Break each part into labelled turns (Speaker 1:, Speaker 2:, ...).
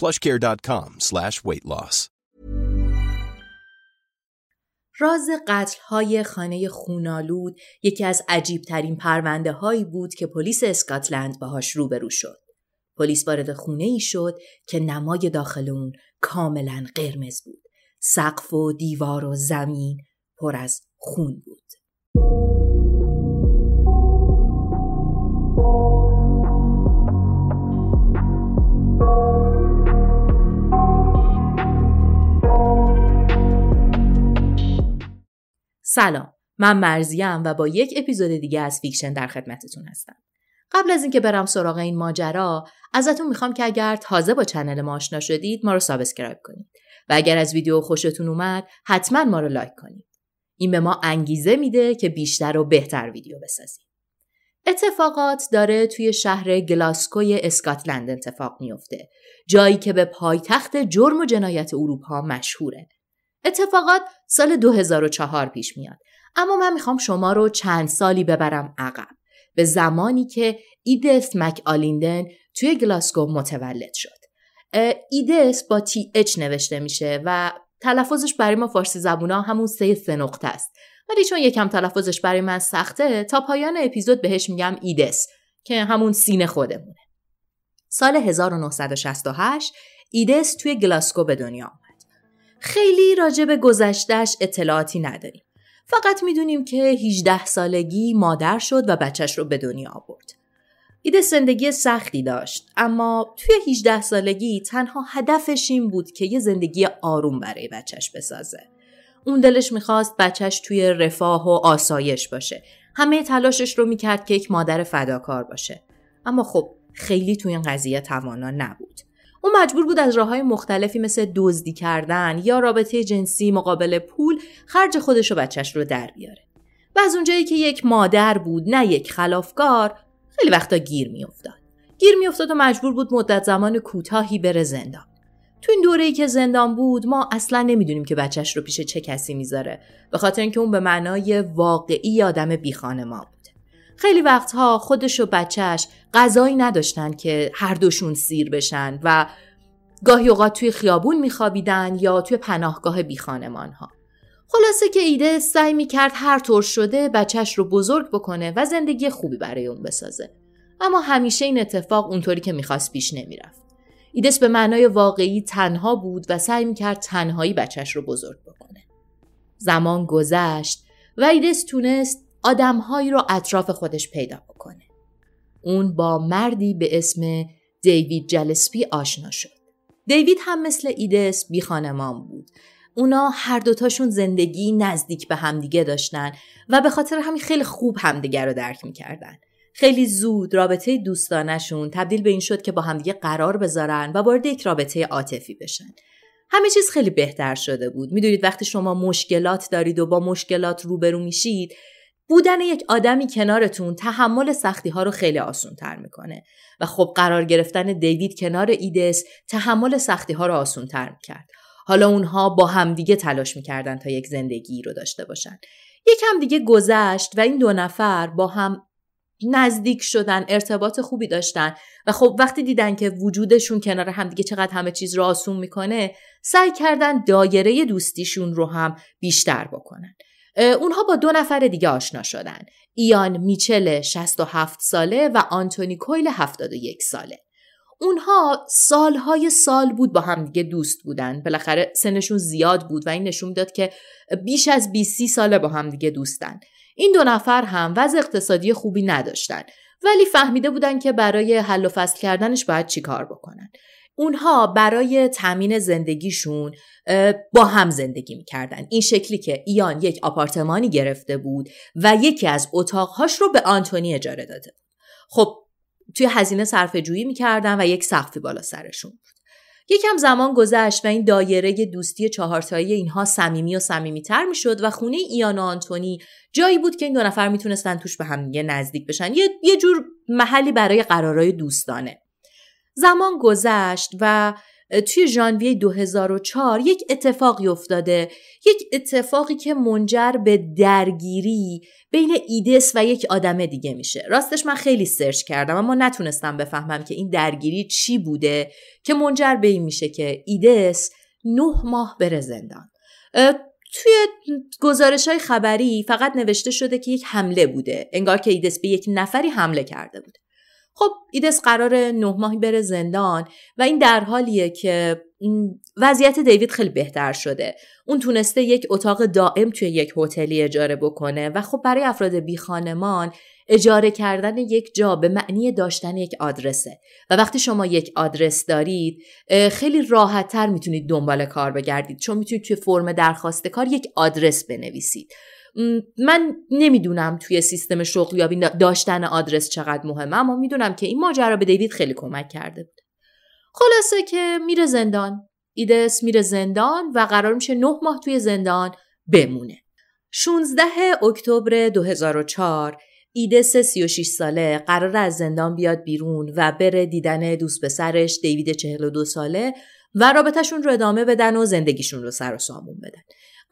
Speaker 1: plushcare.com slash weight loss.
Speaker 2: راز قتل های خانه خونالود یکی از عجیب ترین پرونده هایی بود که پلیس اسکاتلند باهاش روبرو شد. پلیس وارد خونه ای شد که نمای داخل اون کاملا قرمز بود. سقف و دیوار و زمین پر از خون بود. سلام من مرزیم و با یک اپیزود دیگه از فیکشن در خدمتتون هستم. قبل از اینکه برم سراغ این ماجرا ازتون می‌خوام که اگر تازه با channel ما آشنا شدید ما رو subscribe کنید. و اگر از ویدیو خوشتون اومد حتما ما رو لایک کنید. این به ما انگیزه میده که بیشتر و بهتر ویدیو بسازیم. اتفاقات داره توی شهر گلاسکوی اسکاتلند اتفاق میفته. جایی که به پایتخت جرم و جنایت اروپا مشهوره. اتفاقات سال 2004 پیش میاد. اما من می‌خوام شما رو چند سالی ببرم عقب. به زمانی که ایدث مک آلیندن توی گلاسکو متولد شد. ایدث با تی اچ نوشته میشه و تلفظش برای ما فارسی زبونا همون سه سه نقطه است. ولی چون یکم تلفظش برای من سخته تا پایان اپیزود بهش میگم ایدس که همون سینه خودمونه. سال 1968 ایدس توی گلاسکو به دنیا خیلی راجع به گذشتش اطلاعاتی نداریم. فقط می‌دونیم که 18 سالگی مادر شد و بچهش رو به دنیا آورد. ایده زندگی سختی داشت اما توی 18 سالگی تنها هدفش این بود که یه زندگی آروم برای بچهش بسازه. اون دلش می‌خواست بچهش توی رفاه و آسایش باشه. همه تلاشش رو می‌کرد که یک مادر فداکار باشه. اما خب خیلی توی این قضیه توانا نبود. او مجبور بود از راه های مختلفی مثل دزدی کردن یا رابطه جنسی مقابل پول خرج خودش و بچهش رو در بیاره. و از اونجایی که یک مادر بود نه یک خلافکار خیلی وقتا گیر میافتاد. گیر میافتاد و مجبور بود مدت زمان کوتاهی بره زندان. تو این دوره‌ای که زندان بود ما اصلا نمی‌دونیم که بچهش رو پیش چه کسی می‌ذاره به خاطر اینکه اون به معنای واقعی آدم بی ما بود. خیلی وقتها خودش و بچهش غذایی نداشتن که هر دوشون سیر بشن و گاهی اوقات توی خیابون میخوابیدن یا توی پناهگاه بیخانمان ها. خلاصه که ایده سعی می‌کرد هر طور شده بچهش رو بزرگ بکنه و زندگی خوبی برای اون بسازه. اما همیشه این اتفاق اونطوری که می‌خواست پیش نمی‌رفت. ایدس به معنای واقعی تنها بود و سعی می‌کرد تنهایی بچهش رو بزرگ بکنه. زمان گذشت و ایدس تونست آدمهایی رو اطراف خودش پیدا بکنه. اون با مردی به اسم دیوید جلسپی آشنا شد. دیوید هم مثل ایدس بی خانمان بود. اونا هر دوتاشون زندگی نزدیک به همدیگه داشتن و به خاطر همین خیلی خوب همدیگه رو درک می‌کردن. خیلی زود رابطه دوستانشون تبدیل به این شد که با همدیگه قرار بذارن و وارد یک رابطه عاطفی بشن. همه چیز خیلی بهتر شده بود. می‌دونید وقتی شما مشکلات دارید و با مشکلات روبرو میشید بودن یک آدمی کنارتون تحمل سختی ها رو خیلی آسون تر می‌کنه و خب قرار گرفتن دیوید کنار ایدس تحمل سختی ها رو آسون تر می‌کرد. حالا اونها با همدیگه تلاش می‌کردن تا یک زندگی رو داشته باشن. یکم دیگه گذشت و این دو نفر با هم نزدیک شدن ارتباط خوبی داشتن و خب وقتی دیدن که وجودشون کنار همدیگه چقدر همه چیز رو آسون می‌کنه سعی کردن دایره دوستیشون رو هم بیشتر بکنن اونها با دو نفر دیگه آشنا شدن. ایان میچل 67 ساله و آنتونی کویل 71 ساله. اونها سالهای سال بود با هم دیگه دوست بودن. بالاخره سنشون زیاد بود و این نشون داد که بیش از 20 ساله با هم دیگه دوستن. این دو نفر هم وضع اقتصادی خوبی نداشتن ولی فهمیده بودن که برای حل و فصل کردنش باید چیکار بکنن. اونها برای تامین زندگیشون با هم زندگی می‌کردن. این شکلی که ایان یک آپارتمانی گرفته بود و یکی از اتاقهاش رو به آنتونی اجاره داده خب توی هزینه صرفه جویی می‌کردن و یک سقفی بالا سرشون بود. یکم زمان گذشت و این دایره دوستی چهارتایی اینها صمیمی و صمیمیتر می‌شد و خونه ایان و آنتونی جایی بود که این دو نفر می‌تونستن توش به هم نزدیک بشن. یه, یه جور محلی برای قرارای دوستانه. زمان گذشت و توی ژانویه 2004 یک اتفاقی افتاده. یک اتفاقی که منجر به درگیری بین ایدس و یک آدم دیگه میشه. راستش من خیلی سرچ کردم اما نتونستم بفهمم که این درگیری چی بوده که منجر به این میشه که ایدس نه ماه بره زندان. توی گزارش های خبری فقط نوشته شده که یک حمله بوده. انگار که ایدس به یک نفری حمله کرده بوده خب ایدس قرار نه ماهی بره زندان و این در حالیه که وضعیت دیوید خیلی بهتر شده. اون تونسته یک اتاق دائم توی یک هتلی اجاره بکنه و خب برای افراد بی خانمان اجاره کردن یک جا به معنی داشتن یک آدرسه. و وقتی شما یک آدرس دارید خیلی راحت تر می‌تونید دنبال کار بگردید. چون می‌تونید توی فرم درخواست کار یک آدرس بنویسید. من نمی‌دونم توی سیستم شغلیابی داشتن آدرس چقدر مهمه اما می‌دونم که این ماجرا به دیوید خیلی کمک کرده بود. خلاصه که میره زندان. ایدس میره زندان و قرار میشه نه ماه توی زندان بمونه. 16 اکتبر 2004 ایدس 36 ساله قرار از زندان بیاد بیرون و بره دیدن دوست پسرش دیوید 42 ساله و رابطهشون رو ادامه بدن و زندگیشون رو سر و سامون بدن.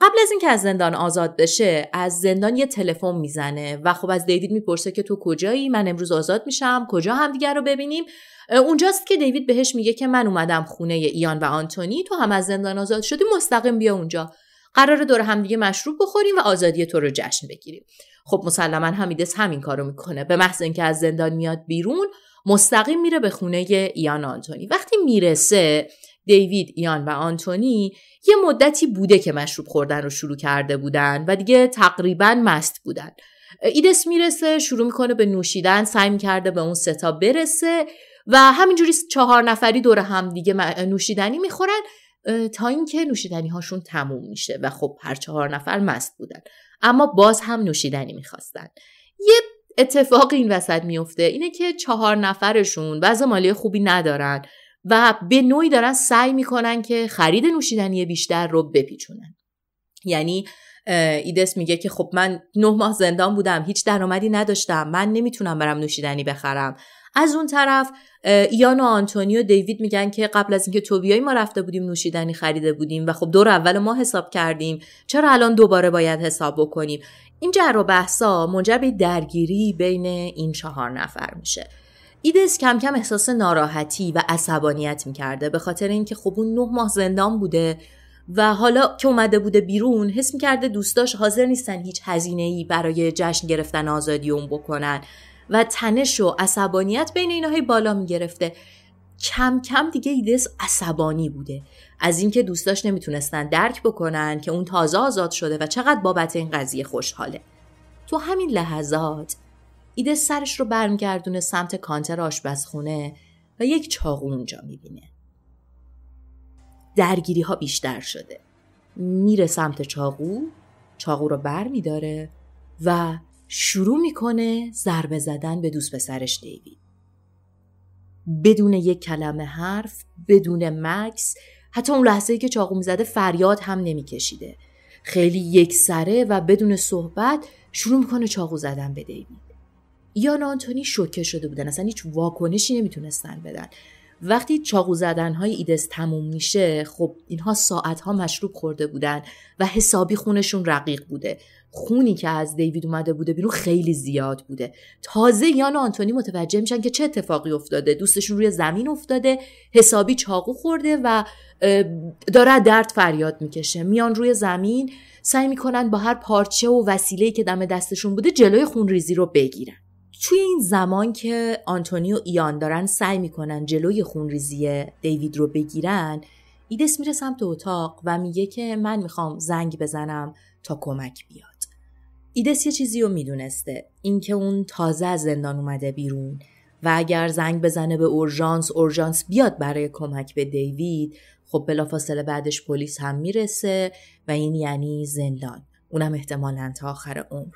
Speaker 2: قبل از اینکه از زندان آزاد بشه از زندان یه تلفن می‌زنه و خب از دیوید می‌پرسه که تو کجایی؟ من امروز آزاد میشم کجا همدیگر رو ببینیم؟ اونجاست که دیوید بهش میگه که من اومدم خونه ایان و آنتونی تو هم از زندان آزاد شدی مستقیم بیا اونجا. قرار دور همدیگه مشروب بخوریم و آزادی تو رو جشن بگیریم. خب مسلما همیدس همین کارو می‌کنه. به محض اینکه از زندان میاد بیرون مستقیم میره به خونه ایان آنتونی. وقتی می‌رسه دیوید، ایان و آنتونی یه مدتی بوده که مشروب خوردن رو شروع کرده بودن و دیگه تقریبا مست بودن. ایدس می‌رسه شروع می‌کنه به نوشیدن سعی می‌کرده به اون ستا برسه و همینجوری چهار نفری دور هم دیگه نوشیدنی می‌خورن تا اینکه نوشیدنی هاشون تموم میشه و خب هر چهار نفر مست بودن. اما باز هم نوشیدنی می‌خواستن. یه اتفاق این وسط میفته اینه که چهار نفرشون وضع مالی خوبی ندارن. و به نوعی دارن سعی می‌کنن که خرید نوشیدنی بیشتر رو بپیچونن. یعنی ایدس میگه که خب من نه ماه زندان بودم هیچ درآمدی نداشتم من نمی‌تونم برم نوشیدنی بخرم. از اون طرف ایان و آنتونی و دیوید میگن که قبل از اینکه تو بیای ما رفته بودیم نوشیدنی خریده بودیم و خب دور اول ما حساب کردیم چرا الان دوباره باید حساب بکنیم؟ این جر و بحثا منجر به درگیری بین این چهار نفر میشه. ایدس کم کم احساس ناراحتی و عصبانیت می‌کرده. به خاطر اینکه خب اون نه ماه زندان بوده و حالا که اومده بوده بیرون حس می‌کرده دوستاش حاضر نیستن هیچ هزینه ای برای جشن گرفتن آزادی اون بکنن و تنش و عصبانیت بین ایناهای بالا می‌گرفته. کم کم دیگه ایدس عصبانی بوده. از اینکه دوستاش نمی‌تونستن درک بکنن که اون تازه آزاد شده و چقدر بابت این قضیه خوشحاله. تو همین لحظات ایده سرش رو برمیگردونه سمت کانتر آشپزخونه و یک چاقو اونجا می‌بینه. درگیری ها بیشتر شده. میره سمت چاقو، چاقو رو بر میداره و شروع می‌کنه ضربه زدن به دوست پسرش دیوید. بدون یک کلمه حرف، بدون مکس، حتی اون لحظه که چاقو می‌زده فریاد هم نمیکشیده. خیلی یک سره و بدون صحبت شروع می‌کنه چاقو زدن به دیوید ایان آنتونی شوکه شده بودن. اصلا هیچ واکنشی نمی‌تونستن بدن. وقتی چاقو زدن های ایدس تموم میشه خب اینها ساعت ها مشروب خورده بودن و حسابی خونشون رقیق بوده. خونی که از دیوید اومده بوده بیرون خیلی زیاد بوده. تازه یان آنتونی متوجه میشن که چه اتفاقی افتاده. دوستشون روی زمین افتاده حسابی چاقو خورده و داره درد فریاد می‌کشه. میان روی زمین سعی می‌کنن با هر پارچه و وسیله‌ای که دم دستشون بوده جلوی خونریزی رو بگیرن. توی این زمان که آنتونی و ایان دارن سعی می‌کنن جلوی خونریزی دیوید رو بگیرن ایدس میره سمت اتاق و میگه که من می‌خوام زنگ بزنم تا کمک بیاد. ایدس یه چیزی رو می‌دونسته اینکه اون تازه از زندان اومده بیرون و اگر زنگ بزنه به اورژانس اورژانس بیاد برای کمک به دیوید خب بلافاصله بعدش پلیس هم می‌رسه و این یعنی زندان. اونم احتمالا تا آخر عمر.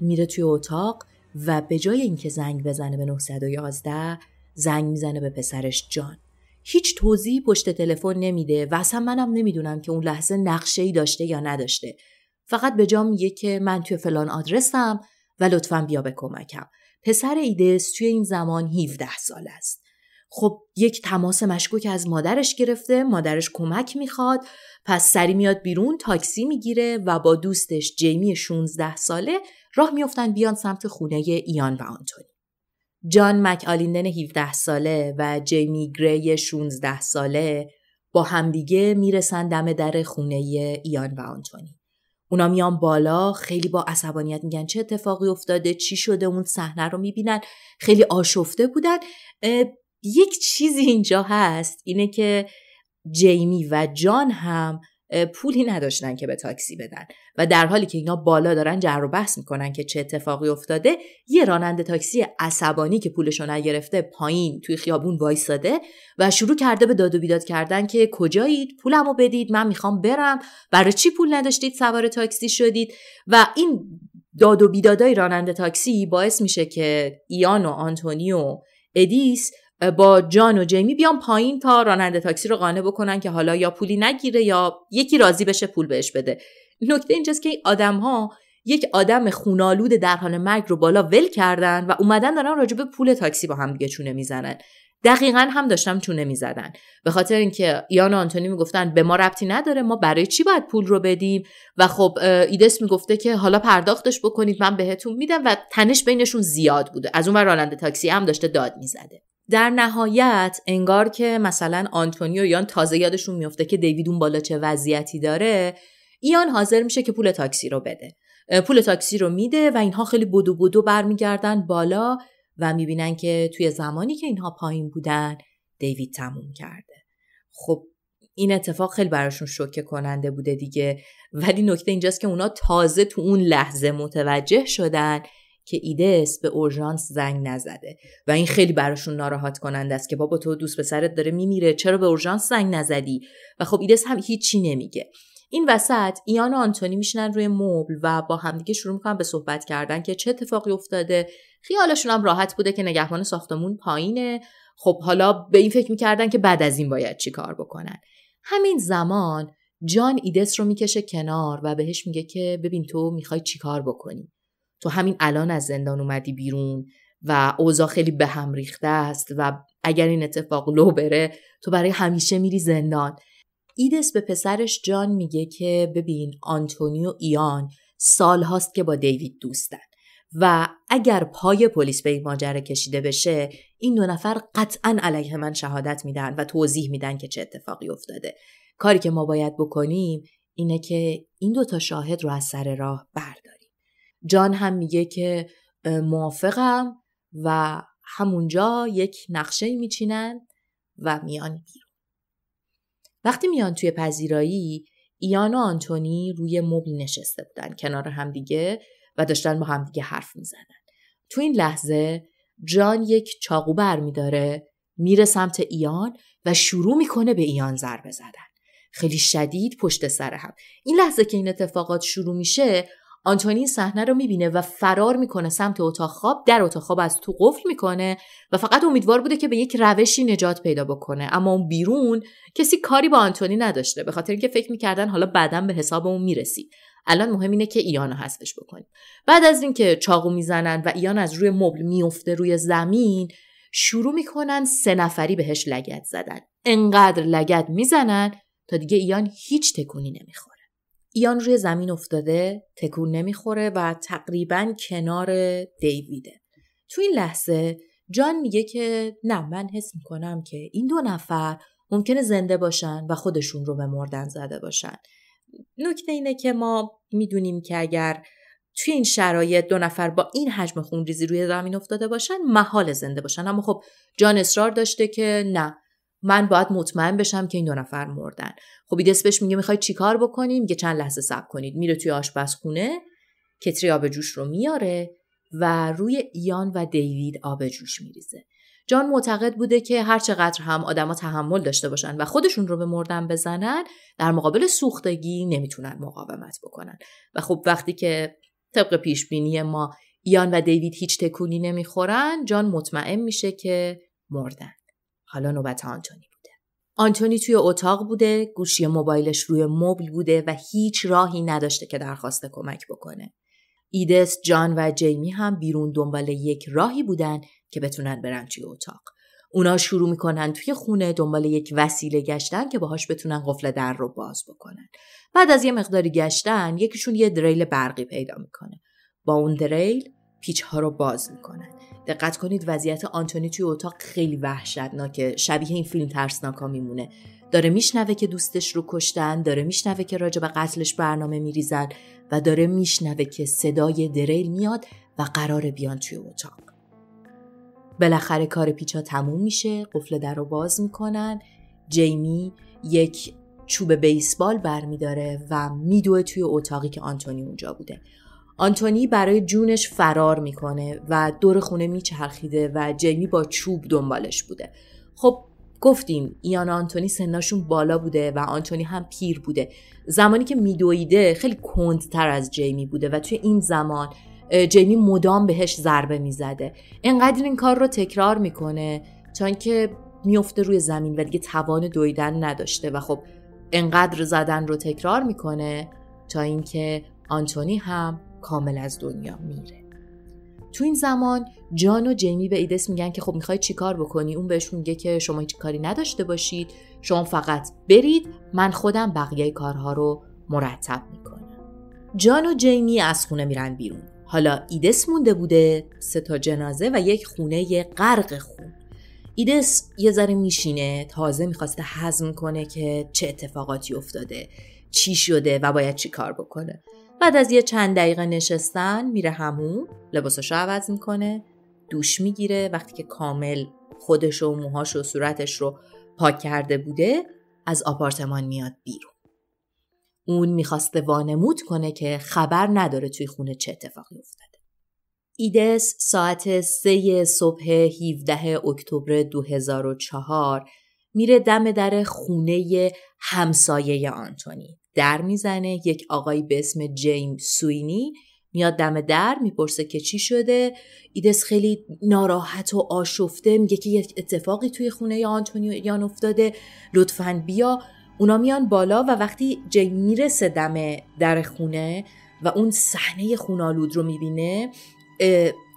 Speaker 2: میره توی اتاق و به جای اینکه زنگ بزنه به 911 زنگ می‌زنه به پسرش جان. هیچ توضیحی پشت تلفن نمیده و اصلا منم نمی‌دونم که اون لحظه نقشه ای داشته یا نداشته. فقط به جا میگه که من توی فلان آدرسم و لطفا بیا به کمکم. پسر ایدس توی این زمان 17 سال است. خب یک تماس مشکوک از مادرش گرفته مادرش کمک می‌خواد پس سری میاد بیرون تاکسی می‌گیره و با دوستش جیمی 16 ساله راه میافتن بیان سمت خونه ایان و آنتونی. جان مک آلیندن 17 ساله و جیمی گری 16 ساله با همدیگه می‌رسن دم در خونه ایان و آنتونی. اونا میان بالا خیلی با عصبانیت میگن چه اتفاقی افتاده؟ چی شده؟ اون صحنه رو می‌بینن. خیلی آشفته بودن. یک چیزی اینجا هست اینه که جیمی و جان هم پولی نداشتن که به تاکسی بدن و در حالی که اینا بالا دارن جر و بحث می‌کنن که چه اتفاقی افتاده یه راننده تاکسی عصبانی که پولشو نگرفته پایین توی خیابون وایساده و شروع کرده به داد و بیداد کردن که کجایید؟ پولمو بدید من می‌خوام برم. برای چی پول نداشتید؟ سوار تاکسی شدید. و این داد و بیدادای راننده تاکسی باعث میشه که ایان و آنتونی و ادیس با جان و جیمی بیان پایین تا راننده تاکسی رو قانع بکنن که حالا یا پولی نگیره یا یکی راضی بشه پول بهش بده. نکته اینجاست که این آدم ها یک آدم خونالود در حال مرگ رو بالا ول کردن و اومدن دارن راجع به پول تاکسی با هم دیگه چونه می‌زنن. دقیقا هم داشتم چونه می‌زدن. به خاطر اینکه یان و آنتونی می‌گفتن به ما ربطی نداره ما برای چی باید پول رو بدیم؟ و خب ایدس می‌گفته که حالا پرداختش بکنید من بهتون میدم و تنش بینشون زیاد بوده. از اون راننده تاکسی هم داشته داد می‌زده. در نهایت انگار که مثلا آنتونیو یان تازه یادشون میفته که دیوید اون بالا چه وضعیتی داره ایان حاضر میشه که پول تاکسی رو بده. پول تاکسی رو میده و اینها خیلی بدو بدو برمیگردن بالا و می‌بینن که توی زمانی که اینها پایین بودن دیوید تموم کرده. خب این اتفاق خیلی براشون شوکه کننده بوده دیگه. ولی نکته اینجاست که اونا تازه تو اون لحظه متوجه شدن که ایدس به اورژانس زنگ نزده و این خیلی براشون ناراحت کننده است که بابا تو دوست پسرت داره میمیره چرا به اورژانس زنگ نزدی؟ و خب ایدس هم هیچی نمیگه. این وسط ایان و آنتونی میشنن روی مبل و با همدیگه شروع می‌کنن به صحبت کردن که چه اتفاقی افتاده. خیالشون هم راحت بوده که نگهبان ساختمون پایینه. خب حالا به این فکر می‌کردن که بعد از این باید چی کار بکنن. همین زمان جان ایدس رو می‌کشه کنار و بهش میگه که ببین تو می‌خوای چیکار بکنی؟ تو همین الان از زندان اومدی بیرون و اوضاع خیلی به هم ریخته است و اگر این اتفاق لو بره تو برای همیشه میری زندان. ایدس به پسرش جان میگه که ببین آنتونیو ایان سال هاست که با دیوید دوستن و اگر پای پلیس به این ماجرا کشیده بشه این دو نفر قطعا علیه من شهادت میدن و توضیح میدن که چه اتفاقی افتاده. کاری که ما باید بکنیم اینه که این دو تا شاهد رو از سر راه برداریم. جان هم میگه که موافقم و همونجا یک نقشه میچینن و میان بیرون. وقتی میان توی پذیرایی ایان و آنتونی روی مبل نشسته بودن کنار همدیگه و داشتن با همدیگه حرف می‌زنن تو این لحظه جان یک چاقو بر میداره میره سمت ایان و شروع می‌کنه به ایان ضربه زدن. خیلی شدید پشت سر هم. این لحظه که این اتفاقات شروع میشه آنتونی صحنه رو می‌بینه و فرار می‌کنه سمت اتاق خواب در اتاق خواب از تو قفل می‌کنه و فقط امیدوار بوده که به یک روشی نجات پیدا بکنه. اما اون بیرون کسی کاری با آنتونی نداشته به خاطر اینکه فکر می‌کردن حالا بعدا به حساب اون می‌رسید الان مهم اینه که ایان رو حذفش بکنیم. بعد از اینکه چاقو می‌زنن و ایان از روی مبل میفته روی زمین شروع می‌کنن سه نفری بهش لگت زدن. انقدر لگت می‌زنن تا دیگه ایان هیچ تکونی نمی‌خوره. ایان روی زمین افتاده تکون نمی‌خوره و تقریبا کنار دیویده. تو این لحظه جان میگه که نه من حس می‌کنم که این دو نفر ممکنه زنده باشن و خودشون رو به مردن زده باشن. نکته اینه که ما می‌دونیم که اگر توی این شرایط دو نفر با این حجم خونریزی روی زمین افتاده باشن محال زنده باشن. اما خب جان اصرار داشته که نه. من باید مطمئن بشم که این دو نفر مردن. خب ایدس بهش میگه می‌خوای چیکار بکنیم؟ میگه چند لحظه صبر کنید. میره توی آشپزخونه کتری آب جوش رو میاره و روی ایان و دیوید آب جوش میریزه. جان معتقد بوده که هر چقدر هم آدما تحمل داشته باشن و خودشون رو به مردن بزنن در مقابل سوختگی نمی‌تونن مقاومت بکنن. و خب وقتی که طبق پیش بینی ما ایان و دیوید هیچ تکونی نمی‌خورن جان مطمئن میشه که مردن. حالا نوبت آنتونی بوده آنتونی توی اتاق بوده گوشی موبایلش روی مبل بوده و هیچ راهی نداشته که درخواست کمک بکنه ایدس، جان و جیمی هم بیرون دنبال یک راهی بودن که بتونن برن توی اتاق. اونا شروع می‌کنن توی خونه دنبال یک وسیله گشتن که باهاش بتونن قفل در رو باز بکنن. بعد از یه مقداری گشتن یکیشون یه دریل برقی پیدا می‌کنه. با اون دریل پیچ ها رو باز می‌کنن. دقت کنید وضعیت آنتونی توی اتاق خیلی وحشتناکه شبیه این فیلم ترسناکا میمونه. داره میشنوه که دوستش رو کشتن داره میشنوه که راجع به قتلش برنامه میریزن و داره میشنوه که صدای دریل میاد و قرار بیان توی اتاق. بالاخره کار پیچا تموم میشه قفل در رو باز می‌کنن. جیمی یک چوب بیسبال برمیداره و میدوه توی اتاقی که آنتونی اونجا بوده. آنتونی برای جونش فرار می‌کنه و دور خونه میچرخیده و جیمی با چوب دنبالش بوده. خب گفتیم ایان آنتونی سناشون بالا بوده و آنتونی هم پیر بوده. زمانی که میدویده خیلی کندتر از جیمی بوده و توی این زمان جیمی مدام بهش ضربه می‌زده. انقدر این کار رو تکرار می‌کنه تا اینکه میفته روی زمین و دیگه توان دویدن نداشته و خب انقدر زدن رو تکرار می‌کنه تا اینکه آنتونی هم کامل از دنیا میره. تو این زمان جان و جیمی به ایدس میگن که خب می‌خوای چیکار بکنی؟ اون بهشون میگه که شما هیچ کاری نداشته باشید. شما فقط برید. من خودم بقیه کارها رو مرتب می‌کنم. جان و جیمی از خونه میرن بیرون. حالا ایدس مونده بوده سه تا جنازه و یک خونه غرق خون. ایدس یه ذره میشینه تازه می‌خواسته حزم کنه که چه اتفاقاتی افتاده چی شده و باید چی کار بکنه. بعد از یه چند دقیقه نشستن میره همون لباساشو عوض می‌کنه دوش می‌گیره. وقتی که کامل خودش و موهاش و صورتش رو پاک کرده بوده از آپارتمان میاد بیرون. اون می‌خواسته وانمود کنه که خبر نداره توی خونه چه اتفاقی افتاده. ایدس ساعت سه صبح 17 اکتبر 2004 میره دم در خونه همسایه آنتونی. در می‌زنه. یک آقایی به اسم جیم سوینی میاد دم در می‌پرسه که چی شده. ایدس خیلی ناراحت و آشفته میگه که یک اتفاقی توی خونه آنتونیان افتاده. لطفا بیا. اونا میان بالا و وقتی جیم می‌رسه دم در خونه و اون صحنه خونالود رو می‌بینه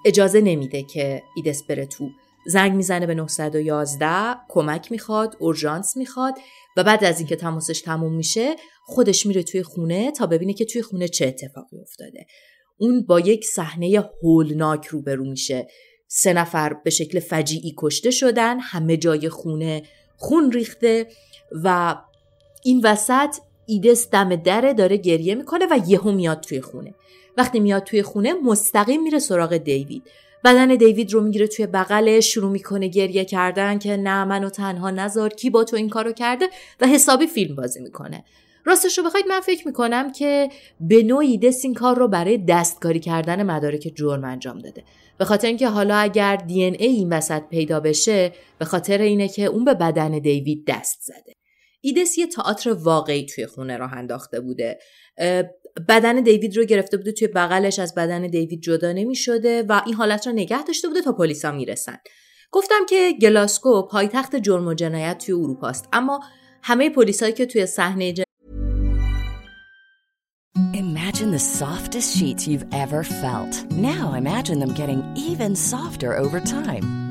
Speaker 2: اجازه نمیده که ایدس بره تو زنگ می‌زنه به 911 کمک می‌خواد اورژانس می‌خواد و بعد از اینکه تماسش تموم میشه خودش میره توی خونه تا ببینه که توی خونه چه اتفاقی افتاده. اون با یک صحنه هولناک روبرو میشه. سه نفر به شکل فجیعی کشته شدن همه جای خونه خون ریخته و این وسط ایدس دم دره داره گریه می‌کنه و یهو میاد توی خونه. وقتی میاد توی خونه مستقیم میره سراغ دیوید. بدن دیوید رو می‌گیره توی بغلش شروع می‌کنه گریه کردن که نه منو تنها نذار کی با تو این کارو کرده؟ و حسابی فیلم بازی می‌کنه. راستش رو بخواید من فکر می‌کنم که به نوعی دست این کار رو برای دستکاری کردن مدارک جرم انجام داده. به خاطر اینکه حالا اگر دی ای این وسط پیدا بشه به خاطر اینه که اون به بدن دیوید دست زده. ایدس یه تئاتر واقعی توی خونه راه انداخته بوده. بدن دیوید رو گرفته بوده توی بغلش از بدن دیوید جدا نمی شده و این حالت رو نگه داشته بوده تا پلیسا می‌رسن گفتم که گلاسکو پایتخت جرم و جنایت توی اروپا است اما همه پلیسایی که توی صحنه
Speaker 3: Imagine the softest sheets you've ever felt. Now imagine them getting even softer over time.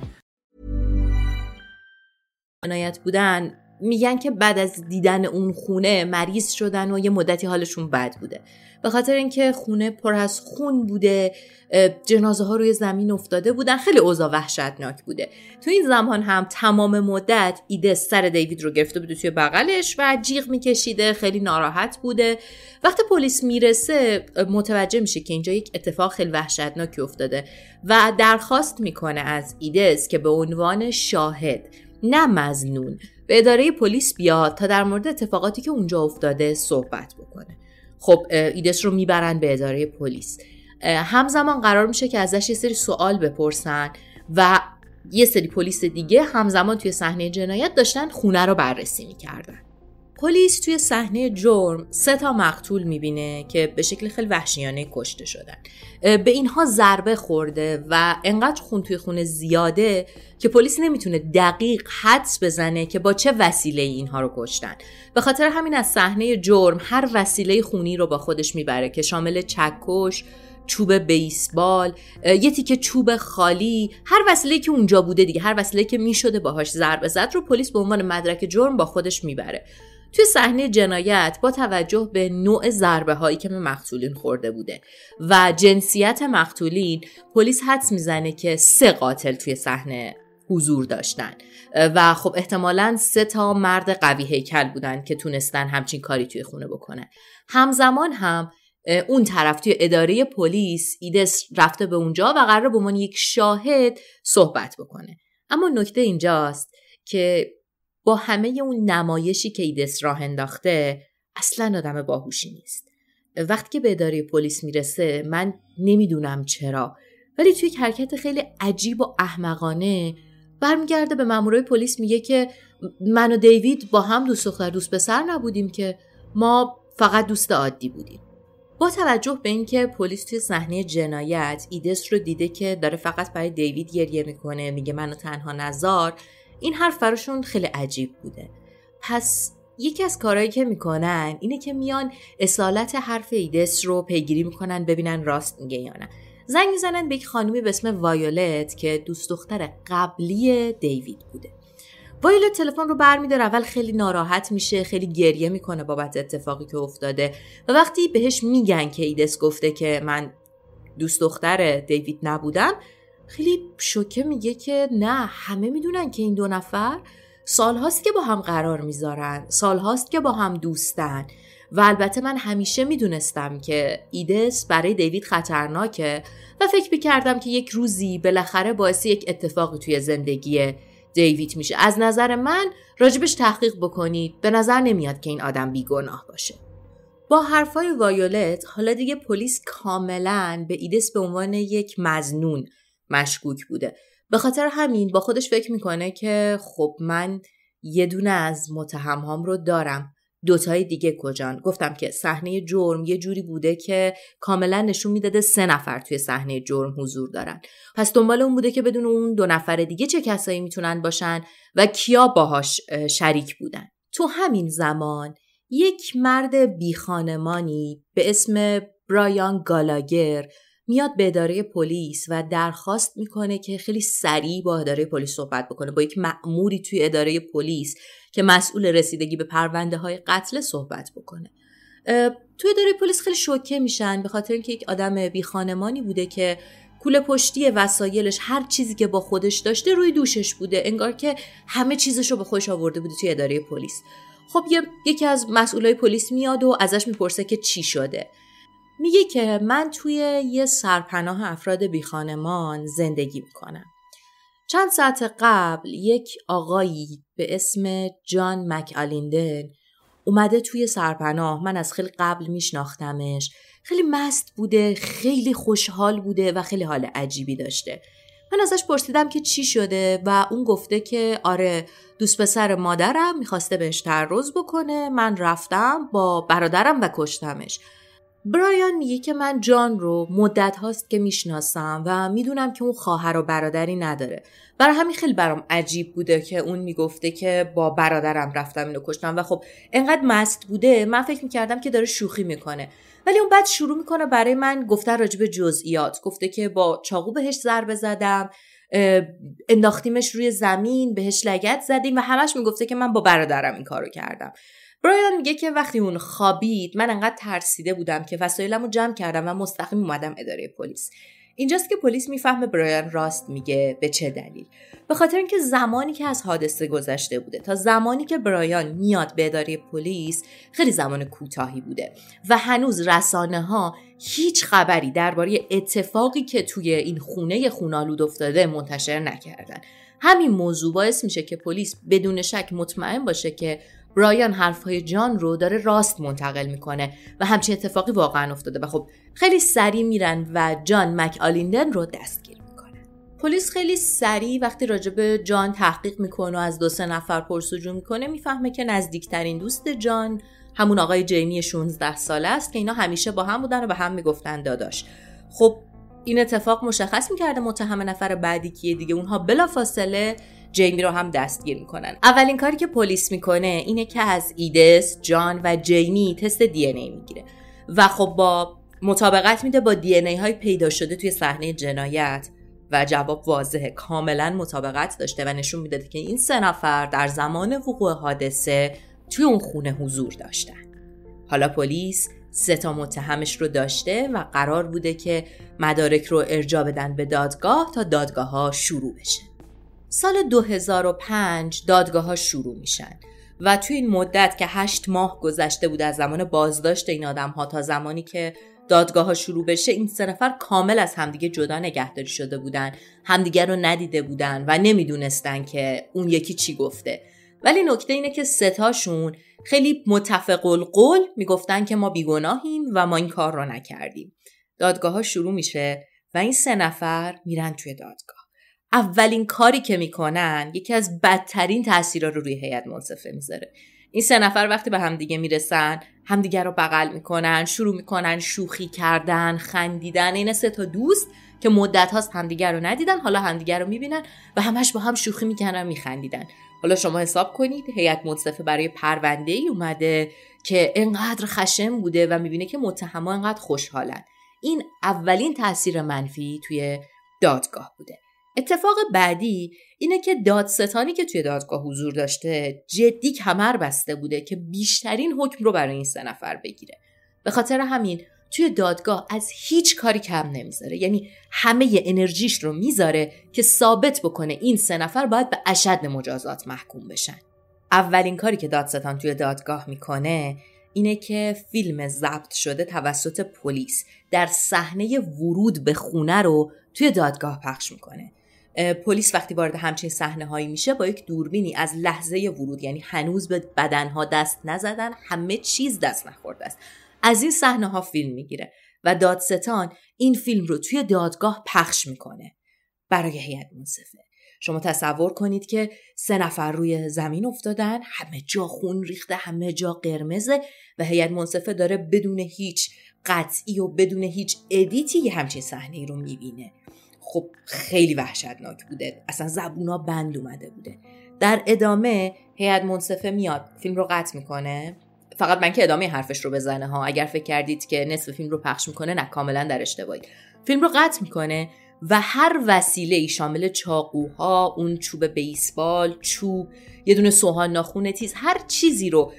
Speaker 2: عنایت بودن میگن که بعد از دیدن اون خونه مریض شدن و یه مدتی حالشون بد بوده. به خاطر اینکه خونه پر از خون بوده جنازه ها روی زمین افتاده بودن خیلی اوضاع وحشتناک بوده. تو این زمان هم تمام مدت ایده سر دیوید رو گرفته بوده توی بغلش و جیغ میکشیده خیلی ناراحت بوده. وقتی پلیس می‌رسه متوجه میشه که اینجا یک اتفاق خیلی وحشتناکی افتاده و درخواست می‌کنه از ایدس که به عنوان شاهد نه مزنون به اداره پلیس بیاد تا در مورد اتفاقاتی که اونجا افتاده صحبت بکنه. خب ایدس رو می‌برن به اداره پلیس. همزمان قرار میشه که ازش یه سری سوال بپرسن و یه سری پلیس دیگه همزمان توی صحنه جنایت داشتن خونه رو بررسی می‌کردن. پلیس توی صحنه جرم سه تا مقتول می‌بینه که به شکل خیلی وحشیانه کشته شدن. به اینها ضربه خورده و انقدر خون توی خونه زیاده که پلیس نمی‌تونه دقیق حدس بزنه که با چه وسیله اینها رو کشتن. به خاطر همین از صحنه جرم هر وسیله خونی رو با خودش می‌بره که شامل چکش چوب بیسبال یه تیکه چوب خالی هر وسیله که اونجا بوده دیگه هر وسیله که می‌شده باهاش ضربه زد رو پلیس به عنوان مدرک جرم با خودش می‌بره. توی صحنه جنایت با توجه به نوع ضربه هایی که به مقتولین خورده بوده و جنسیت مقتولین پلیس حدس می‌زنه که سه قاتل توی صحنه حضور داشتن. و خب احتمالا سه تا مرد قوی هیکل بودن که تونستن همچین کاری توی خونه بکنن. همزمان هم اون طرف توی اداره پلیس ایدس رفته به اونجا و قرار به عنوان یک شاهد صحبت بکنه. اما نکته اینجاست که با همه اون نمایشی که ایدس راه انداخته اصلا آدم باهوشی نیست. وقتی که به اداره پلیس می‌رسه من نمی‌دونم چرا. ولی توی یک حرکت خیلی عجیب و احمقانه برمیگرده به مامورای پلیس میگه که من و دیوید با هم دوست دختر دوست پسر نبودیم که ما فقط دوست عادی بودیم. با توجه به اینکه پلیس توی صحنه جنایت ایدس رو دیده که داره فقط برای دیوید گریه می‌کنه میگه منو تنها نزار این حرف براشون خیلی عجیب بوده. پس یکی از کارهایی که می‌کنن اینه که میان اصالت حرف ایدس رو پیگیری می‌کنن ببینن راست میگه یا نه. زنگ می‌زنن به یک خانمی به اسم وایولت که دوست دختر قبلی دیوید بوده. وایولت تلفن رو برمیداره اول خیلی ناراحت میشه خیلی گریه می‌کنه بابت اتفاقی که افتاده و وقتی بهش میگن که ایدس گفته که من دوست دختر دیوید نبودم خیلی شوکه میگه که نه همه می‌دونن که این دو نفر سالهاست که با هم قرار می‌ذارن سالهاست که با هم دوستن و البته من همیشه می‌دونستم که ایدس برای دیوید خطرناکه و فکر می‌کردم که یک روزی بالاخره باعث یک اتفاقی توی زندگی دیوید میشه. از نظر من راجبش تحقیق بکنید به نظر نمیاد که این آدم بیگناه باشه. با حرفای وایولت حالا دیگه پلیس کاملا به ایدس به عنوان یک مزنون مشکوک بوده. به خاطر همین با خودش فکر می‌کنه که خب من یه دونه از متهمهام رو دارم. دوتای دیگه کجان؟ گفتم که صحنه جرم یه جوری بوده که کاملا نشون می‌داده سه نفر توی صحنه جرم حضور دارن. پس دنبال اون بوده که بدون اون دو نفر دیگه چه کسایی می‌تونن باشن و کیا باهاش شریک بودن. تو همین زمان یک مرد بیخانمانی به اسم برایان گالاگر میاد به اداره پلیس و درخواست می‌کنه که خیلی سریع با اداره پلیس صحبت بکنه با یک مأموری توی اداره پلیس که مسئول رسیدگی به پرونده های قتل صحبت بکنه. توی اداره پلیس خیلی شوکه میشن به خاطر اینکه یک آدم بی خانمانی بوده که کوله پشتی وسایلش هر چیزی که با خودش داشته روی دوشش بوده انگار که همه چیزش رو به خودش آورده بوده توی اداره پلیس. خب یکی از مسئولای پلیس میاد و ازش می‌پرسه که چی شده. میگه که من توی یه سرپناه افراد بیخانمان زندگی می‌کنم. چند ساعت قبل یک آقایی به اسم جان مکالیندن اومده توی سرپناه. من از خیلی قبل میشناختمش. خیلی مست بوده خیلی خوشحال بوده و خیلی حال عجیبی داشته. من ازش پرسیدم که چی شده و اون گفته که آره دوست پسر مادرم می‌خواسته بهش تعرض بکنه. من رفتم با برادرم و کشتمش. برایان میگه که من جان رو مدت هاست که می‌شناسم و می‌دونم که اون خواهر و برادری نداره. برای همین خیلی برام عجیب بوده که اون می‌گفته که با برادرم رفتم اینو کشتم و خب انقدر مست بوده من فکر می‌کردم که داره شوخی می‌کنه. ولی اون بعد شروع می‌کنه برای من گفتن راجب جزئیات. گفته که با چاقو بهش ضربه زدم انداختیمش روی زمین بهش لگت زدیم و همش می‌گفته که من با برادرم این کارو کردم. برایان میگه که وقتی اون خوابید من انقدر ترسیده بودم که وسایلمو جمع کردم و مستقیم اومدم اداره پلیس. اینجاست که پلیس می‌فهمه برایان راست میگه به چه دلیل. به خاطر اینکه زمانی که از حادثه گذشته بوده تا زمانی که برایان میاد به اداره پلیس خیلی زمان کوتاهی بوده و هنوز رسانه ها هیچ خبری درباره اتفاقی که توی این خونه خونالود افتاده منتشر نکردن. همین موضوع باعث میشه که پلیس بدون شک مطمئن باشه که برایان حرفهای جان رو داره راست منتقل می‌کنه و همچین اتفاقی واقعا افتاده و خب خیلی سریع میرن و جان مک آلیندن رو دستگیر می‌کنن پلیس خیلی سریع وقتی راجب جان تحقیق می‌کنه و از دو سه نفر پرسجو می‌کنه می‌فهمه که نزدیکترین دوست جان همون آقای جیمی 16 ساله است که اینا همیشه با هم بودن و به هم می‌گفتن داداش. خب این اتفاق مشخص می‌کرده متهم نفر بعدی کیه دیگه. اونها بلافاصله جیمی رو هم دستگیر می‌کنن. اولین کاری که پلیس می‌کنه اینه که از ایدس جان و جیمی تست دی ای می‌گیره. و خب با مطابقت میده با دی ای های پیدا شده توی صحنه جنایت. و جواب واضحه. کاملا مطابقت داشته و نشون می‌داده که این سه نفر در زمان وقوع حادثه توی اون خونه حضور داشتن. حالا پلیس سه تا متهمش رو داشته و قرار بوده که مدارک رو ارجا بدن به دادگاه تا دادگاه ها شروع بشه. سال 2005 دادگاه ها شروع میشن و توی این مدت که هشت ماه گذشته بود از زمان بازداشت این آدم ها تا زمانی که دادگاه ها شروع بشه این سه نفر کامل از همدیگه جدا نگهداری شده بودن همدیگه رو ندیده بودن و نمی‌دونستن که اون یکی چی گفته. ولی نکته اینه که ستاشون خیلی متفق القول می‌گفتن که ما بیگناهیم و ما این کار رو نکردیم. دادگاه ها شروع میشه و این سه نفر میرن توی دادگاه. اولین کاری که می‌کنن یکی از بدترین تاثیرها رو روی هیئت منصفه می‌ذاره. این سه نفر وقتی به همدیگه می‌رسن همدیگه رو بغل می‌کنن شروع می‌کنن شوخی کردن خندیدن این سه تا دوست که مدت هاست همدیگه رو ندیدن حالا همدیگه رو می‌بینن و همش با هم شوخی می‌کنن میخندیدن. حالا شما حساب کنید هیئت منصفه برای پرونده ای اومده که انقدر خشم بوده و می‌بینه که متهما انقدر خوشحالن. این اولین تاثیر منفی توی دادگاه بوده. اتفاق بعدی اینه که دادستانی که توی دادگاه حضور داشته جدی کمر بسته بوده که بیشترین حکم رو برای این سه نفر بگیره. به خاطر همین توی دادگاه از هیچ کاری کم نمی‌ذاره. یعنی همه انرژیش رو می‌ذاره که ثابت بکنه این سه نفر باید به اشد مجازات محکوم بشن. اولین کاری که دادستان توی دادگاه می‌کنه اینه که فیلم ضبط شده توسط پلیس در صحنه ورود به خونه رو توی دادگاه پخش می‌کنه. پلیس وقتی وارد همچین صحنه هایی میشه با یک دوربینی از لحظه ورود یعنی هنوز به بدنها دست نزدن همه چیز دست نخورده است. از این صحنه ها فیلم می‌گیره و دادستان این فیلم رو توی دادگاه پخش می‌کنه. برای هیئت منصفه. شما تصور کنید که سه نفر روی زمین افتادن همه جا خون ریخته همه جا قرمزه و هیئت منصفه داره بدون هیچ قطعی و بدون هیچ ادیتی یه همچین صحنه رو می‌بینه. خب خیلی وحشتناک بوده. اصلا زبونا بند اومده بوده. در ادامه هیئت منصفه میاد فیلم رو قطع می‌کنه. فقط من که ادامه حرفش رو بزنه ها. اگر فکر کردید که نصف فیلم رو پخش می‌کنه نه کاملا در اشتباهی. فیلم رو قطع می‌کنه و هر وسیله ای شامل چاقوها اون چوب بیسبال چوب یه دونه سوهان ناخون تیز هر چیزی رو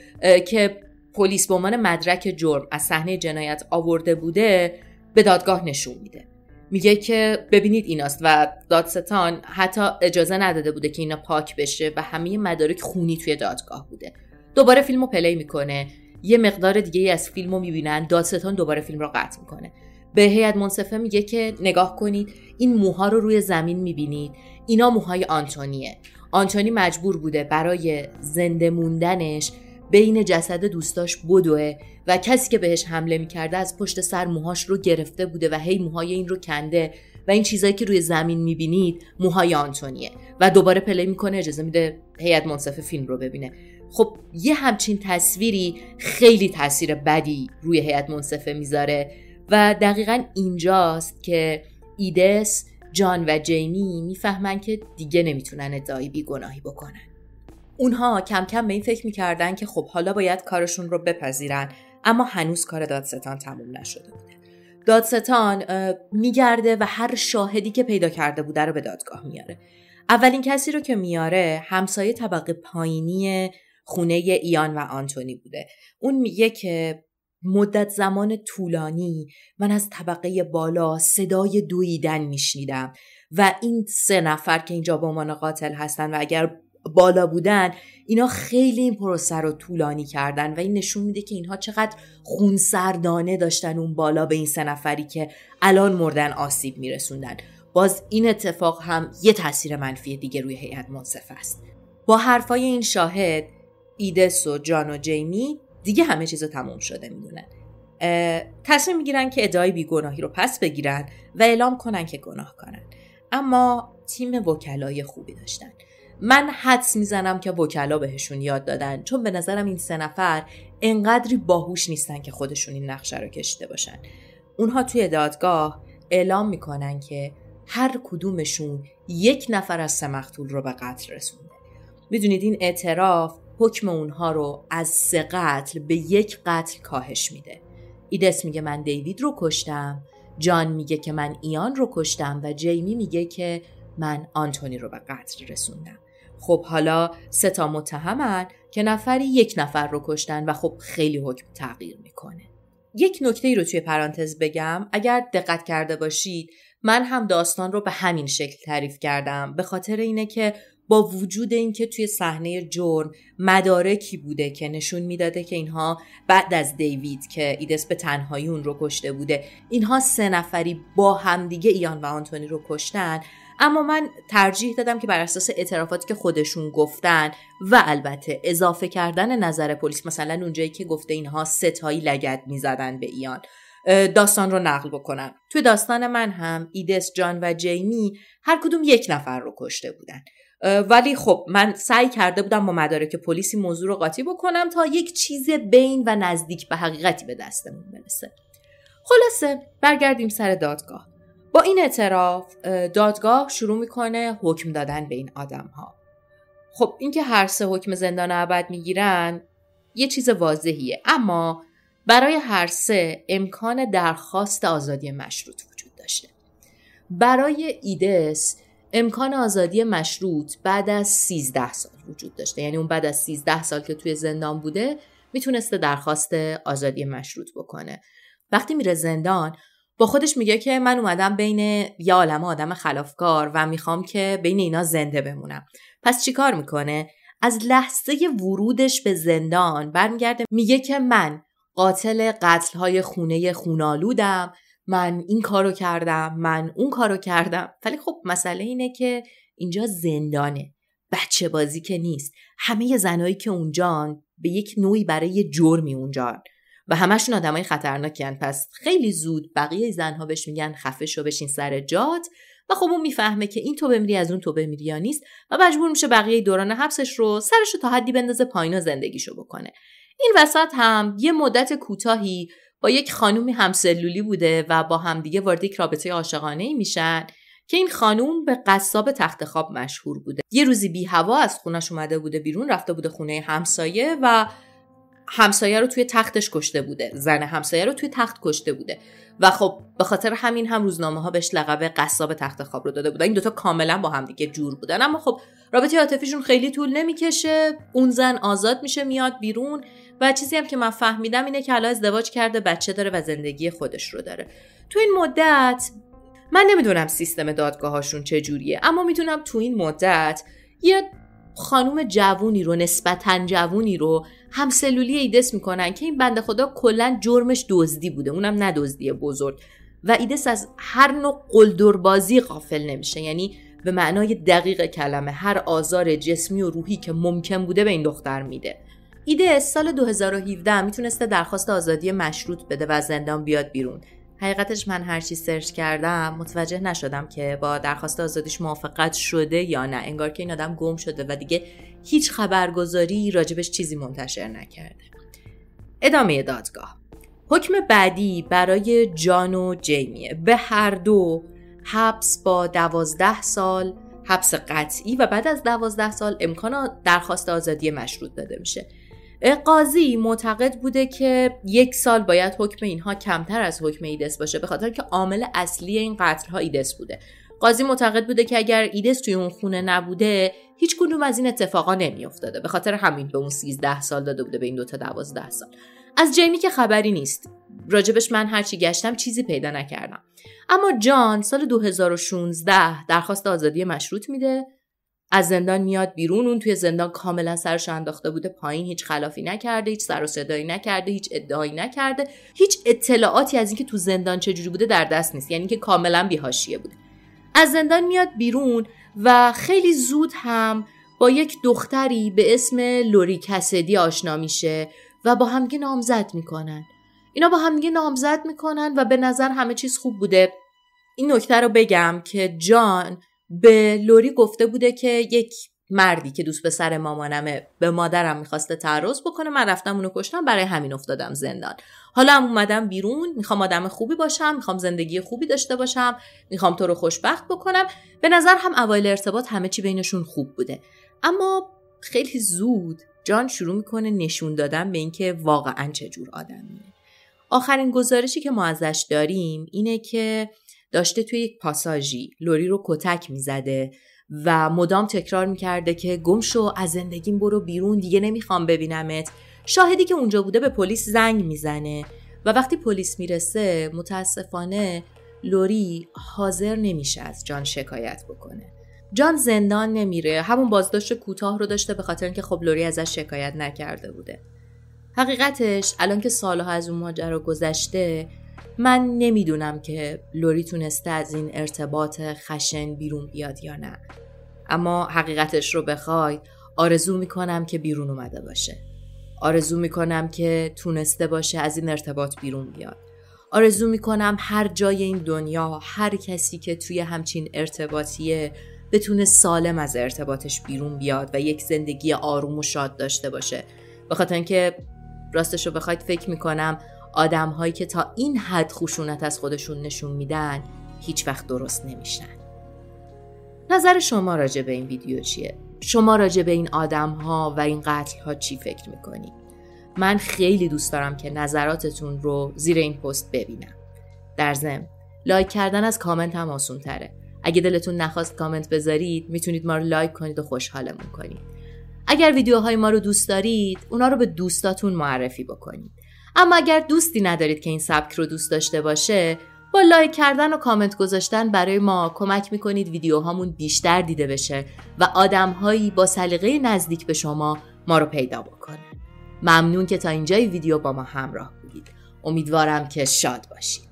Speaker 2: که پلیس به عنوان مدرک جرم از صحنه جنایت آورده بوده به دادگاه نشون میده. میگه که ببینید ایناست و دادستان حتی اجازه نداده بوده که اینا پاک بشه و همه مدارک خونی توی دادگاه بوده. دوباره فیلمو پلی می‌کنه. یه مقدار دیگه از فیلمو می‌بینن. دادستان دوباره فیلم رو قطع می‌کنه. به هیئت منصفه میگه که نگاه کنید این موها رو روی زمین می‌بینید. اینا موهای آنتونیه. آنتونی مجبور بوده برای زنده موندنش بین جسد دوستاش بدوه و کسی که بهش حمله می‌کرده از پشت سر موهاش رو گرفته بوده و هی موهای این رو کنده و این چیزایی که روی زمین می‌بینید موهای آنتونیه و دوباره پلی می‌کنه اجازه میده هیئت منصفه فیلم رو ببینه. خب یه همچین تصویری خیلی تاثیر بدی روی هیئت منصفه می‌ذاره و دقیقا اینجاست که ایدس جان و جیمی می‌فهمن که دیگه نمی‌تونن ادعای بیگناهی بکنن. اونها کم کم به این فکر می‌کردن که خب حالا باید کارشون رو بپذیرن اما هنوز کار دادستان تموم نشده بوده دادستان میگرده و هر شاهدی که پیدا کرده بوده رو به دادگاه میاره. اولین کسی رو که میاره همسایه طبقه پایینی خونه ایان و آنتونی بوده. اون میگه که مدت زمان طولانی من از طبقه بالا صدای دویدن میشنیدم و این سه نفر که اینجا به عنوان قاتل هستن و اگر بالا بودن اینا خیلی این پروسه رو طولانی کردن و این نشون میده که اینها چقدر خونسردانه داشتن اون بالا به این سه نفری که الان مردن آسیب میرسوندن. باز این اتفاق هم یه تاثیر منفی دیگه روی هیئت منصفه است. با حرفای این شاهد ایدس و جان و جیمی دیگه همه چیز تموم شده می‌دونن. تصمیم می‌گیرن که ادعای بیگناهی رو پس بگیرن و اعلام کنن که گناه کنن اما تیم وکلای خوبی داشتن. من حدس می‌زنم که وکلا بهشون یاد دادن چون به نظرم این سه نفر انقدری باهوش نیستن که خودشون این نقشه رو کشیده باشن. اونها توی دادگاه اعلام می‌کنن که هر کدومشون یک نفر از سه مقتول رو به قتل رسونده. می‌دونید این اعتراف حکم اونها رو از سه قتل به یک قتل کاهش میده. ایدس میگه من دیوید رو کشتم جان میگه که من ایان رو کشتم و جیمی میگه که من آنتونی رو به قتل رسوندم. خب حالا سه تا متهمن که نفری یک نفر رو کشتن و خب خیلی حکم تغییر می‌کنه. یک نکته ای رو توی پرانتز بگم. اگر دقت کرده باشید من هم داستان رو به همین شکل تعریف کردم. به خاطر اینه که با وجود اینکه توی صحنه جرم مدارکی بوده که نشون می‌داده که اینها بعد از دیوید که ایدس به تنهایی اون رو کشته بوده اینها سه نفری با همدیگه ایان و آنتونی رو کشتن. اما من ترجیح دادم که بر اساس اعترافاتی که خودشون گفتن و البته اضافه کردن نظر پلیس مثلا اونجایی که گفته اینها ستایی لگد می‌زدن به ایان داستان رو نقل بکنم. توی داستان من هم ایدس جان و جیمی هر کدوم یک نفر رو کشته بودن. ولی خب من سعی کرده بودم با مدارک پلیسی موضوع رو قاطی بکنم تا یک چیز بین و نزدیک به حقیقتی به دستمون برسه. خلاصه برگردیم سر دادگاه. با این اعتراف دادگاه شروع می‌کنه حکم دادن به این آدم ها خب اینکه هر سه حکم زندان ابد می‌گیرن یه چیز واضحیه. اما برای هر سه امکان درخواست آزادی مشروط وجود داشته. برای ایدس امکان آزادی مشروط بعد از 13 سال وجود داشته. یعنی اون بعد از 13 سال که توی زندان بوده می‌تونسته درخواست آزادی مشروط بکنه. وقتی میره زندان با خودش میگه که من اومدم بین یه عالم آدم خلافکار و می‌خوام که بین اینا زنده بمونم. پس چیکار می‌کنه؟ از لحظه ورودش به زندان برمیگرده میگه که من قاتل قتلهای خونه خونالودم من این کارو کردم من اون کارو کردم. ولی خب مسئله اینه که اینجا زندانه بچه بازی که نیست. همه زنایی که اونجان به یک نوعی برای جرمی اونجان. و همشون آدمای خطرناکین پس خیلی زود بقیه زنها بهش میگن خفه شو بشین سر جات. و خب اون می‌فهمه که این تو بمیری از اون تو بمیری یا نیست و مجبور میشه بقیه دوران حبسش رو سرش رو تا حدی بندازه پایین و زندگیشو بکنه. این وسط هم یه مدت کوتاهی با یک خانومی همسلولی بوده و با همدیگه وارد یک رابطه عاشقانه میشن که این خانوم به قصاب تخت خواب مشهور بوده. یه روزی بی هوا از خونش اومده بوده بیرون رفته بوده خونه همسایه و همسایه رو توی تختش کشته بوده. زن همسایه رو توی تخت کشته بوده. و خب به خاطر همین هم روزنامه ها بهش لقب قصاب تخت خواب رو داده بودن. این دوتا کاملا با هم دیگه جور بودن. اما خب رابطه عاطفیشون خیلی طول نمی‌کشه. اون زن آزاد میشه میاد بیرون. و چیزی هم که من فهمیدم اینه که حالا ازدواج کرده بچه داره و زندگی خودش رو داره. تو این مدت من نمی‌دونم سیستم دادگاهاشون چجوریه اما می‌دونم تو این مدت یه خانوم جوونی رو نسبتا جوونی رو هم سلولی ایدس می‌کنن که این بنده خدا کلا جرمش دزدی بوده. اونم نه دزدی بزرگ. و ایدس از هر نوع قلدربازی غافل نمیشه. یعنی به معنای دقیق کلمه هر آزار جسمی و روحی که ممکن بوده به این دختر میده. ایده سال 2017 می‌تونسته درخواست آزادی مشروط بده و زندان بیاد بیرون. حقیقتش من هر چی سرچ کردم متوجه نشدم که با درخواست آزادیش موافقت شده یا نه. انگار که این آدم گم شده و دیگه هیچ خبرگزاری راجبش چیزی منتشر نکرده. ادامه دادگاه. حکم بعدی برای جان و جیمیه. به هر دو حبس با دوازده سال حبس قطعی و بعد از دوازده سال امکان درخواست آزادی مشروط داده میشه. قاضی معتقد بوده که یک سال باید حکم اینها کمتر از حکم ایدس باشه به خاطر که عامل اصلی این قتل ها ایدس بوده. قاضی معتقد بوده که اگر ایدس توی اون خونه نبوده هیچ کدوم از این اتفاقا نمیافتاده به خاطر همین به اون 13 سال داده بوده به این دوتا 12 سال. از جیمی که خبری نیست. راجبش من هرچی گشتم چیزی پیدا نکردم. اما جان سال 2016 درخواست آزادی مشروط میده. از زندان میاد بیرون اون توی زندان کاملا سرش انداخته بوده پایین هیچ خلافی نکرده هیچ سر و صدایی نکرده هیچ ادعایی نکرده. هیچ اطلاعاتی از اینکه تو زندان چجوری بوده در دست نیست یعنی که کاملا بیهاشیه بوده. از زندان میاد بیرون و خیلی زود هم با یک دختری به اسم لوری کسدی آشنا میشه و با همگه نامزد می‌کنن. اینا با همگه نامزد می‌کنن و به نظر همه چیز خوب بوده. این نکته رو بگم که جان به لوری گفته بوده که یک مردی که دوست به سر مامانمه به مادرم می‌خواسته تعرض بکنه من رفتم اونو کشتم برای همین افتادم زندان. حالا هم اومدم بیرون می‌خوام آدم خوبی باشم می‌خوام زندگی خوبی داشته باشم می‌خوام تو رو خوشبخت بکنم. به نظر هم اوایل ارتباط همه چی بینشون خوب بوده. اما خیلی زود جان شروع می‌کنه نشون دادن به اینکه واقعا چجور آدمیه. آخرین گزارشی که ما ازش داریم اینه که داشته توی یک پاساژی. لوری رو کتک می‌زده و مدام تکرار می‌کرده که گم شو از زندگیم برو بیرون دیگه نمی‌خوام ببینمت. شاهدی که اونجا بوده به پلیس زنگ می‌زنه و وقتی پلیس می‌رسه متاسفانه لوری حاضر نمیشه از جان شکایت بکنه. جان زندان نمیره. همون بازداشت کوتاه رو داشته به خاطر اینکه خب لوری ازش شکایت نکرده بوده. حقیقتش الان که سالها از اون ماجرا گذشته من نمی‌دونم که لوری تونسته از این ارتباط خشن بیرون بیاد یا نه. اما حقیقتش رو بخوای آرزو می‌کنم که بیرون اومده باشه. آرزو می‌کنم که تونسته باشه از این ارتباط بیرون بیاد. آرزو می‌کنم هر جای این دنیا هر کسی که توی همچین ارتباطیه بتونه سالم از ارتباطش بیرون بیاد و یک زندگی آروم و شاد داشته باشه. به خاطر اینکه راستش رو بخواید فکر می‌کنم آدم هایی که تا این حد خشونت از خودشون نشون میدن هیچ وقت درست نمیشن نظر شما راجع به این ویدیو چیه؟ شما راجع به این آدم ها و این قتل ها چی فکر می‌کنید؟ من خیلی دوست دارم که نظراتتون رو زیر این پست ببینم. در ضمن لایک کردن از کامنت هم آسون تره. اگه دلتون نخواست کامنت بذارید می‌تونید ما رو لایک کنید و خوشحالمون کنید. اگر ویدیوهای ما رو دوست دارید اونا رو به دوستاتون معرفی بکنید. اما اگر دوستی ندارید که این سبک رو دوست داشته باشه با لایک کردن و کامنت گذاشتن برای ما کمک می‌کنید ویدیوهامون بیشتر دیده بشه و آدمهایی با سلیقه نزدیک به شما ما رو پیدا بکنن ممنون که تا اینجای ویدیو با ما همراه بودید. امیدوارم که شاد باشید.